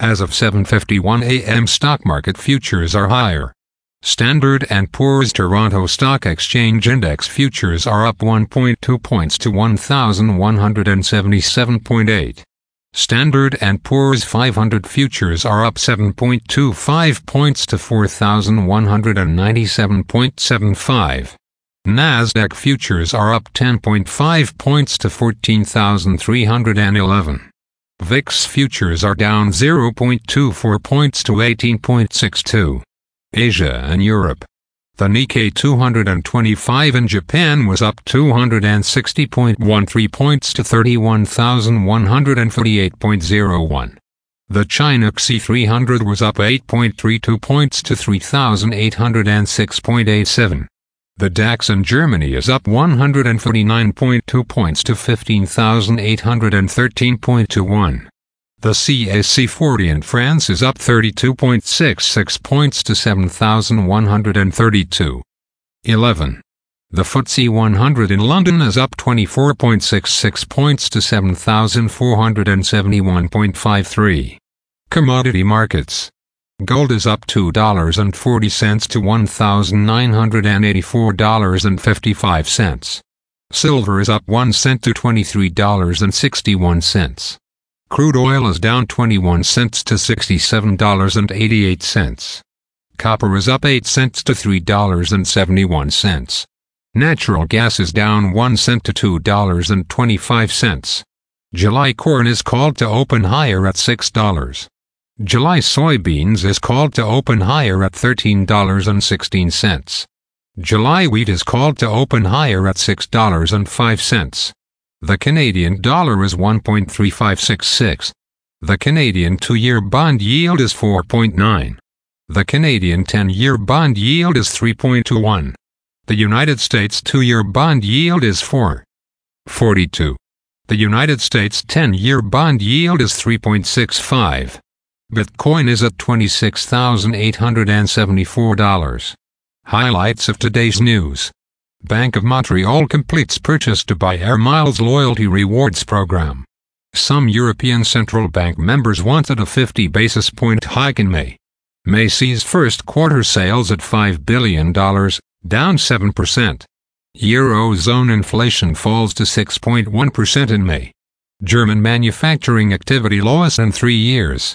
As of 7:51 a.m. stock market futures are higher. Standard & Poor's Toronto Stock Exchange Index futures are up 1.2 points to 1177.8. Standard & Poor's 500 futures are up 7.25 points to 4197.75. Nasdaq futures are up 10.5 points to 14,311. VIX futures are down 0.24 points to 18.62. Asia and Europe. The Nikkei 225 in Japan was up 260.13 points to 31,148.01. The China CSI 300 was up 8.32 points to 3,806.87. The DAX in Germany is up 149.2 points to 15,813.21. The CAC 40 in France is up 32.66 points to 7,132. 11. The FTSE 100 in London is up 24.66 points to 7,471.53. Commodity markets. Gold is up $2.40 to $1,984.55. Silver is up 1 cent to $23.61. Crude oil is down 21 cents to $67.88. Copper is up 8 cents to $3.71. Natural gas is down 1 cent to $2.25. July corn is called to open higher at $6. July soybeans is called to open higher at $13.16. July wheat is called to open higher at $6.05. The Canadian dollar is 1.3566. The Canadian two-year bond yield is 4.9. The Canadian 10-year bond yield is 3.21. The United States two-year bond yield is 4.42. The United States 10-year bond yield is 3.65. Bitcoin is at $26,874. Highlights of today's news. Bank of Montreal completes purchase to buy Air Miles loyalty rewards program. Some European Central Bank members wanted a 50 basis point hike in May. Macy's first quarter sales at $5 billion, down 7%. Eurozone inflation falls to 6.1% in May. German manufacturing activity lowest in three years.